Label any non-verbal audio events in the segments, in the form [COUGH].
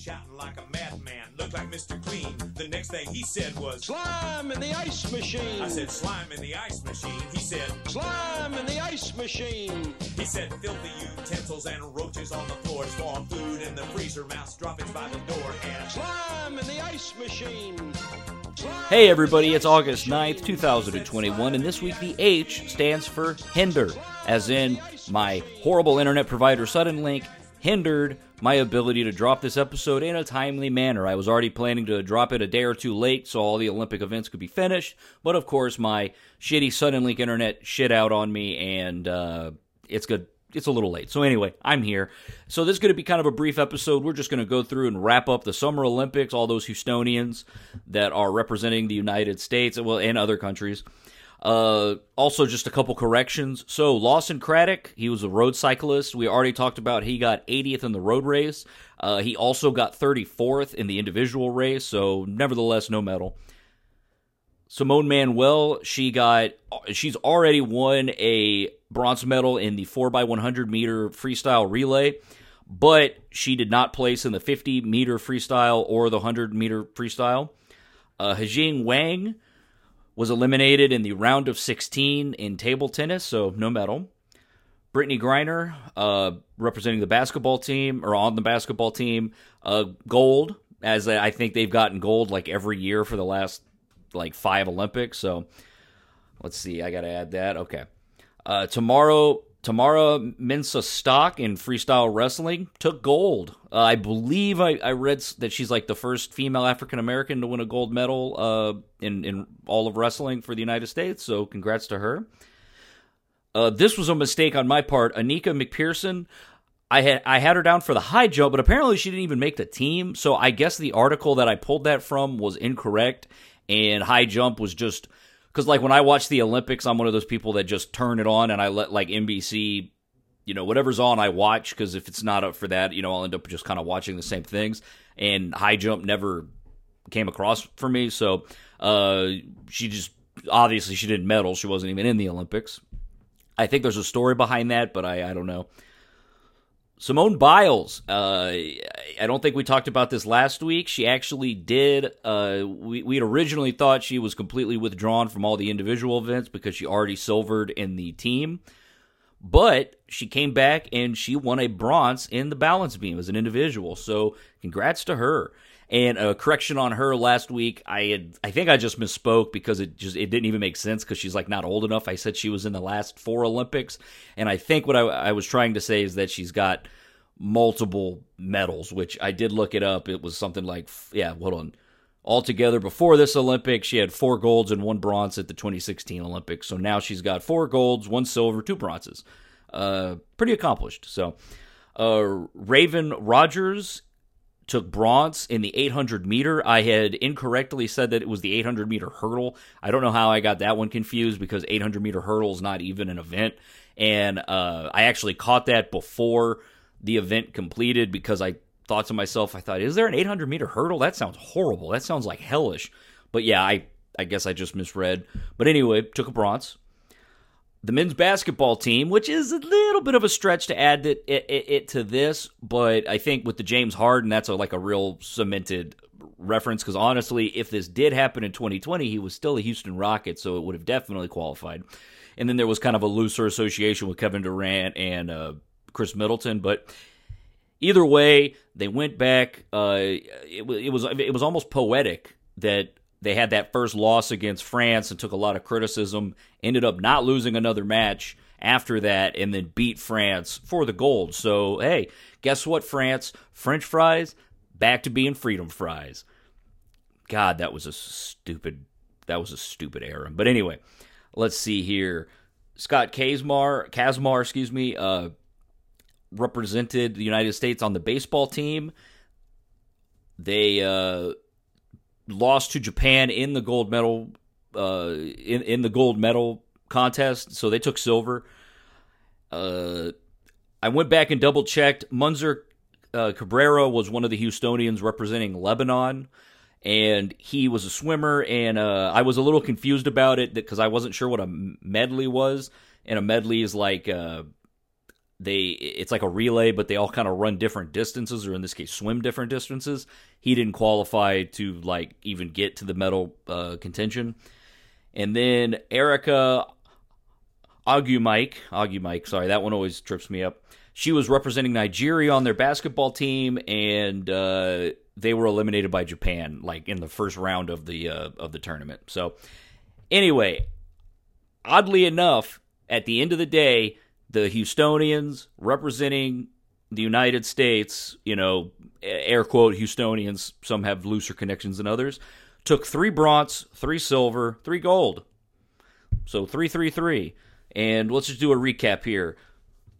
shouting like a madman. Looked like Mr. Clean. The next thing he said was, Slime in the ice machine. I said, slime in the ice machine. He said, Slime in the ice machine. he said, filthy utensils and roaches on the floor. Storm food in the freezer, mouse droppings by the door. And Slime in the ice machine. Slime Hey everybody, it's August 9th, 2021, and this week the H stands for hinder, as in my horrible internet provider Suddenlink hindered my ability to drop this episode in a timely manner. I was already planning to drop it a day or two late so all the Olympic events could be finished, but of course my shitty Suddenlink internet shit out on me and uh, it's good it's a little late. So anyway, I'm here. So this is going to be kind of a brief episode. We're just going to go through and wrap up the Summer Olympics, all those Houstonians that are representing the United States, well, and other countries. Uh, also, just a couple corrections. So Lawson Craddock, he was a road cyclist. We already talked about he got 80th in the road race. Uh, he also got 34th in the individual race. So nevertheless, no medal. Simone Manuel, she got she's already won a bronze medal in the 4x100 meter freestyle relay, but she did not place in the 50 meter freestyle or the 100 meter freestyle. Uh, Hajing Wang was eliminated in the round of 16 in table tennis, so no medal. Brittney Griner, uh, representing the basketball team or on the basketball team, uh, gold. As I think they've gotten gold like every year for the last like five Olympics. So let's see, I got to add that. Okay, uh, tomorrow, Tamara Mensa Stock in freestyle wrestling took gold. Uh, I believe I, I read that she's like the first female African American to win a gold medal uh, in in all of wrestling for the United States. So congrats to her. Uh, this was a mistake on my part. Inika McPherson, I had I had her down for the high jump, but apparently she didn't even make the team. So I guess the article that I pulled that from was incorrect, and high jump was just because like when I watch the Olympics, I'm one of those people that just turn it on and I let like NBC, you know, whatever's on, I watch because if it's not up for that, you know, I'll end up just kind of watching the same things. And high jump never came across for me, so uh, she just obviously she didn't medal. She wasn't even in the Olympics. I think there's a story behind that, but I, I don't know. Simone Biles. Uh, I don't think we talked about this last week. She actually did. Uh, we we originally thought she was completely withdrawn from all the individual events because she already silvered in the team, but she came back and she won a bronze in the balance beam as an individual. So congrats to her. And a correction on her last week. I had I think I just misspoke because it just it didn't even make sense because she's like not old enough. I said she was in the last four Olympics, and I think what I, I was trying to say is that she's got multiple medals, which I did look it up. It was something like yeah, hold on. Altogether, before this Olympic, she had four golds and one bronze at the 2016 Olympics. So now she's got four golds, one silver, two bronzes. Uh, pretty accomplished. So, uh, Raevyn Rogers took bronze in the 800 meter. I had incorrectly said that it was the 800 meter hurdle. I don't know how I got that one confused because 800 meter hurdle is not even an event. And uh, I actually caught that before the event completed because I thought to myself, I thought, is there an 800 meter hurdle? That sounds horrible. That sounds like hellish. But yeah, I, I guess I just misread. But anyway, took a bronze the men's basketball team, which is a little bit of a stretch to add it, it, it, to this, but I think with the James Harden, that's a, like a real cemented reference. Because honestly, if this did happen in 2020, he was still a Houston Rocket, so it would have definitely qualified. And then there was kind of a looser association with Kevin Durant and uh, Khris Middleton, but either way, they went back. Uh, it, it was it was almost poetic that they had that first loss against France and took a lot of criticism. Ended up not losing another match after that, and then beat France for the gold. So hey, guess what, France? French fries back to being freedom fries. God, that was a stupid. That was a stupid era. But anyway, let's see here. Scott Kazmar, Kazmir, excuse me, uh, represented the United States on the baseball team. They uh, lost to Japan in the gold medal uh, in in the gold medal contest, so they took silver. Uh, I went back and double checked. Munzer uh, Kabbara was one of the Houstonians representing Lebanon, and he was a swimmer. And uh, I was a little confused about it because I wasn't sure what a medley was. And a medley is like uh, they it's like a relay, but they all kind of run different distances, or in this case, swim different distances. He didn't qualify to like even get to the medal uh, contention. And then Erica Agumike, Ogwumike, sorry, that one always trips me up. She was representing Nigeria on their basketball team, and uh, they were eliminated by Japan, like in the first round of the uh, of the tournament. So, anyway, oddly enough, at the end of the day, the Houstonians representing the United States, you know, air quote Houstonians, some have looser connections than others, took three bronze, three silver, three gold. So three, three, three. And let's just do a recap here.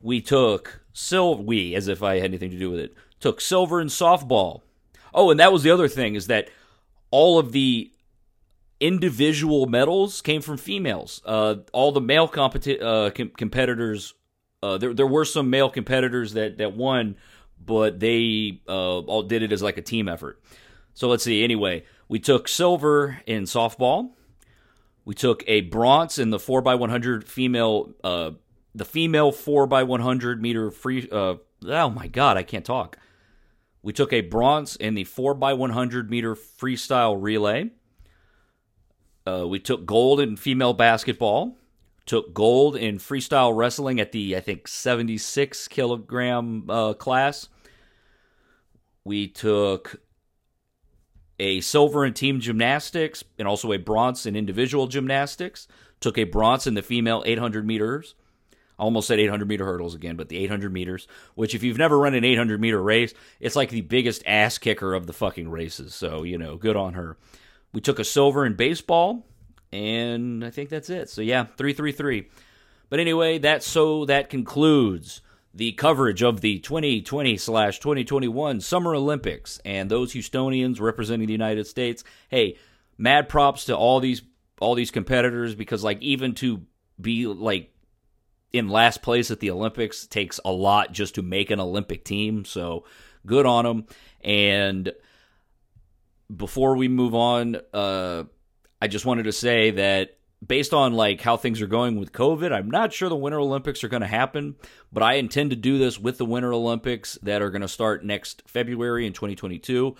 We took silver, we, as if I had anything to do with it, took silver in softball. Oh, and that was the other thing is that all of the individual medals came from females. Uh, all the male competi- uh, com- competitors, uh, there there were some male competitors that that won, but they uh, all did it as like a team effort. So let's see. Anyway, we took silver in softball. We took a bronze in the four x one hundred female, uh, the female four x one hundred meter free. Uh, oh my god, I can't talk. We took a bronze in the four x one hundred meter freestyle relay. Uh, we took gold in female basketball. Took gold in freestyle wrestling at the I think seventy six kilogram uh, class. We took a silver in team gymnastics and also a bronze in individual gymnastics. Took a bronze in the female 800 meters. I almost said 800 meter hurdles again, but the 800 meters, which if you've never run an 800 meter race, it's like the biggest ass kicker of the fucking races. So, you know, good on her. We took a silver in baseball, and I think that's it. So, yeah, 333. But anyway, that's so that concludes the coverage of the 2020 slash 2021 Summer Olympics and those Houstonians representing the United States. Hey, mad props to all these all these competitors because like even to be like in last place at the Olympics takes a lot just to make an Olympic team. So good on them. And before we move on, uh, I just wanted to say that based on like how things are going with COVID, I'm not sure the Winter Olympics are going to happen, but I intend to do this with the Winter Olympics that are going to start next February in 2022.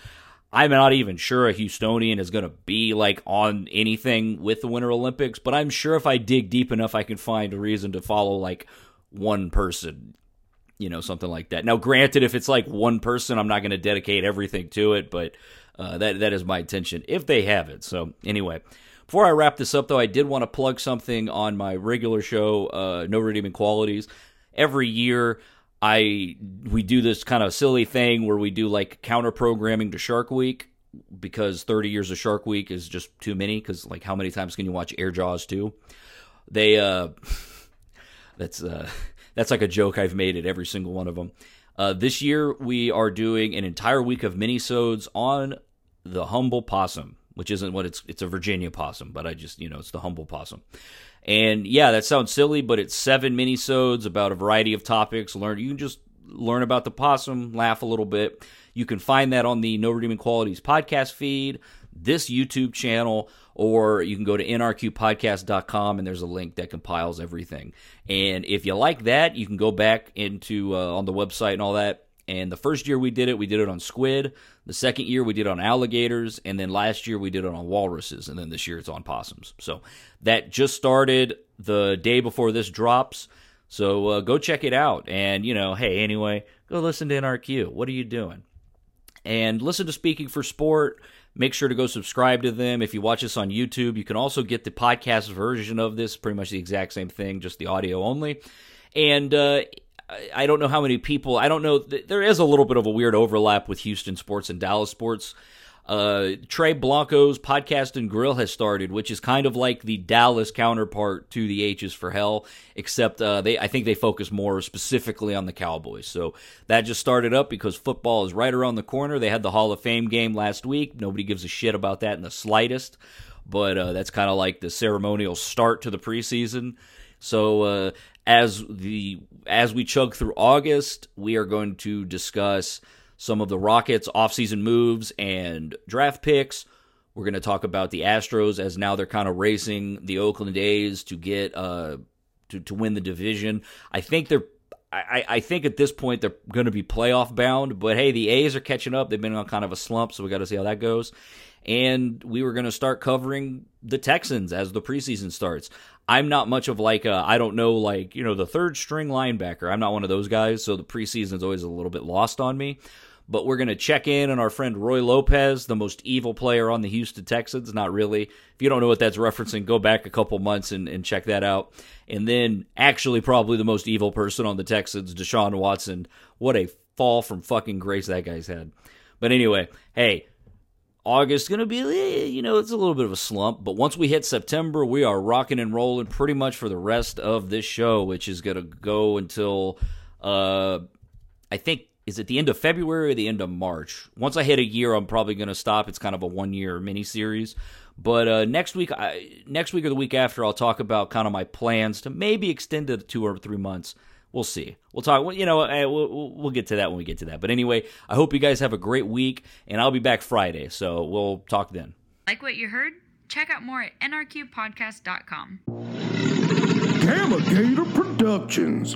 I'm not even sure a Houstonian is going to be like on anything with the Winter Olympics, but I'm sure if I dig deep enough, I can find a reason to follow like one person, you know, something like that. Now, granted, if it's like one person, I'm not going to dedicate everything to it, but uh, that that is my intention if they have it. So anyway. Before I wrap this up, though, I did want to plug something on my regular show, uh, No Redeeming Qualities. Every year, I we do this kind of silly thing where we do like counter programming to Shark Week because 30 years of Shark Week is just too many. Because like, how many times can you watch Air Jaws 2? They uh, [LAUGHS] that's uh, that's like a joke I've made at every single one of them. Uh, this year we are doing an entire week of minisodes on the humble possum which isn't what it's it's a Virginia possum, but I just you know it's the humble possum. And yeah, that sounds silly, but it's seven minisodes about a variety of topics. Learn you can just learn about the possum, laugh a little bit. You can find that on the No Redeeming Qualities podcast feed, this YouTube channel, or you can go to nrqpodcast.com and there's a link that compiles everything. And if you like that, you can go back into uh, on the website and all that and the first year we did it, we did it on squid. The second year we did it on alligators, and then last year we did it on walruses, and then this year it's on possums. So that just started the day before this drops. So uh, go check it out. And you know, hey, anyway, go listen to NRQ. What are you doing? And listen to Speaking for Sport. Make sure to go subscribe to them. If you watch this on YouTube, you can also get the podcast version of this, pretty much the exact same thing, just the audio only. And uh, I don't know how many people. I don't know. There is a little bit of a weird overlap with Houston sports and Dallas sports. Uh, Trey Blanco's podcast and grill has started, which is kind of like the Dallas counterpart to the H's for Hell, except uh, they I think they focus more specifically on the Cowboys. So that just started up because football is right around the corner. They had the Hall of Fame game last week. Nobody gives a shit about that in the slightest, but uh, that's kind of like the ceremonial start to the preseason. So uh, as the as we chug through August, we are going to discuss some of the Rockets offseason moves and draft picks. We're going to talk about the Astros as now they're kind of racing the Oakland A's to get uh to to win the division. I think they're I, I think at this point they're going to be playoff bound. But hey, the A's are catching up. They've been on kind of a slump, so we got to see how that goes. And we were going to start covering the Texans as the preseason starts. I'm not much of like I don't know like you know the third string linebacker. I'm not one of those guys, so the preseason is always a little bit lost on me. But we're going to check in on our friend Roy Lopez, the most evil player on the Houston Texans. Not really. If you don't know what that's referencing, go back a couple months and, and check that out. And then, actually, probably the most evil person on the Texans, Deshaun Watson. What a fall from fucking grace that guy's had. But anyway, hey, August going to be, eh, you know, it's a little bit of a slump. But once we hit September, we are rocking and rolling pretty much for the rest of this show, which is going to go until, uh, I think, is it the end of February or the end of March? Once I hit a year, I'm probably going to stop. It's kind of a one year mini series. But uh, next week, I, next week or the week after, I'll talk about kind of my plans to maybe extend it to two or three months. We'll see. We'll talk. You know, eh, we'll, we'll get to that when we get to that. But anyway, I hope you guys have a great week, and I'll be back Friday. So we'll talk then. Like what you heard? Check out more at nrqpodcast.com. Gamma Gator Productions.